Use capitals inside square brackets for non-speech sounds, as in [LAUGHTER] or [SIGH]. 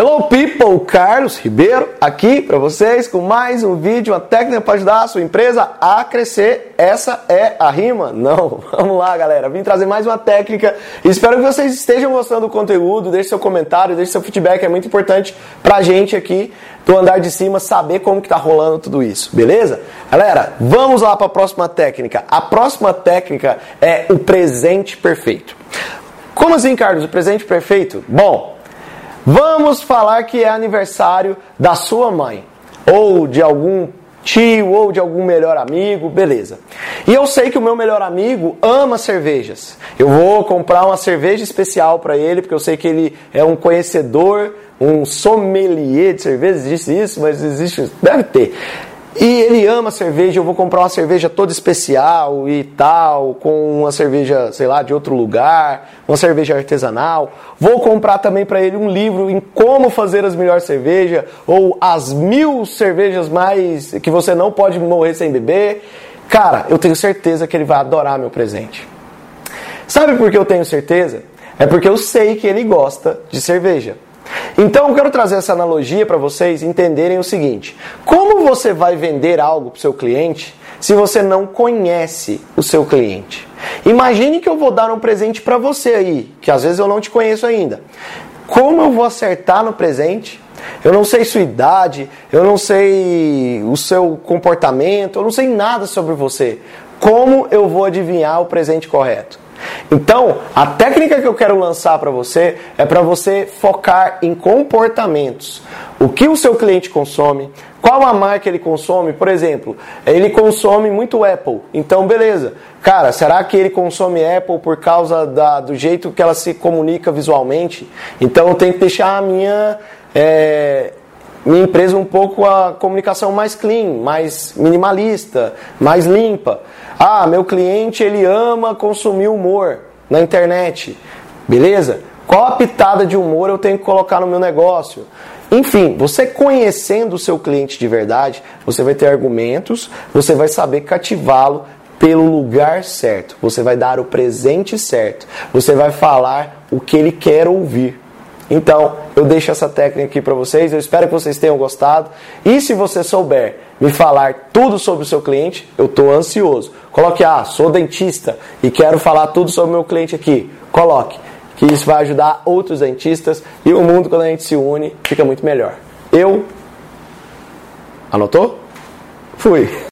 Hello people, Carlos Ribeiro aqui para vocês com mais um vídeo, uma técnica para ajudar a sua empresa a crescer. Essa é a rima? Não. [LAUGHS] Vamos lá, galera. Vim trazer mais uma técnica. Espero que vocês estejam gostando do conteúdo. Deixe seu comentário, deixe seu feedback, é muito importante pra gente aqui do andar de cima saber como que tá rolando tudo isso, beleza? Galera, vamos lá para a próxima técnica. A próxima técnica é o presente perfeito. Como assim, Carlos? O presente perfeito? Bom, Vamos falar que é aniversário da sua mãe, ou de algum tio, ou de algum melhor amigo, beleza. E eu sei que o meu melhor amigo ama cervejas. Eu vou comprar uma cerveja especial para ele, porque eu sei que ele é um conhecedor, um sommelier de cervejas. Existe isso, mas existe, deve ter. E ele ama cerveja, eu vou comprar uma cerveja toda especial e tal, com uma cerveja, sei lá, de outro lugar, uma cerveja artesanal. Vou comprar também para ele um livro em como fazer as melhores cervejas, ou as mil cervejas mais que você não pode morrer sem beber. Cara, eu tenho certeza que ele vai adorar meu presente. Sabe por que eu tenho certeza? É porque eu sei que ele gosta de cerveja. Então eu quero trazer essa analogia para vocês entenderem o seguinte: como você vai vender algo para o seu cliente se você não conhece o seu cliente? Imagine que eu vou dar um presente para você aí, que às vezes eu não te conheço ainda. Como eu vou acertar no presente? Eu não sei sua idade, eu não sei o seu comportamento, eu não sei nada sobre você. Como eu vou adivinhar o presente correto? Então, a técnica que eu quero lançar para você é para você focar em comportamentos. O que o seu cliente consome, qual a marca ele consome, por exemplo, ele consome muito Apple. Então, beleza. Cara, será que ele consome Apple por causa da, do jeito que ela se comunica visualmente? Então, eu tenho que deixar a minha. É, minha empresa um pouco a comunicação mais clean, mais minimalista, mais limpa. Ah, meu cliente ele ama consumir humor na internet. Beleza? Qual a pitada de humor eu tenho que colocar no meu negócio? Enfim, você conhecendo o seu cliente de verdade, você vai ter argumentos, você vai saber cativá-lo pelo lugar certo. Você vai dar o presente certo. Você vai falar o que ele quer ouvir. Então, eu deixo essa técnica aqui para vocês. Eu espero que vocês tenham gostado. E se você souber me falar tudo sobre o seu cliente, eu estou ansioso. Coloque, ah, sou dentista e quero falar tudo sobre o meu cliente aqui. Coloque, que isso vai ajudar outros dentistas e o mundo, quando a gente se une, fica muito melhor. Eu. Anotou? Fui.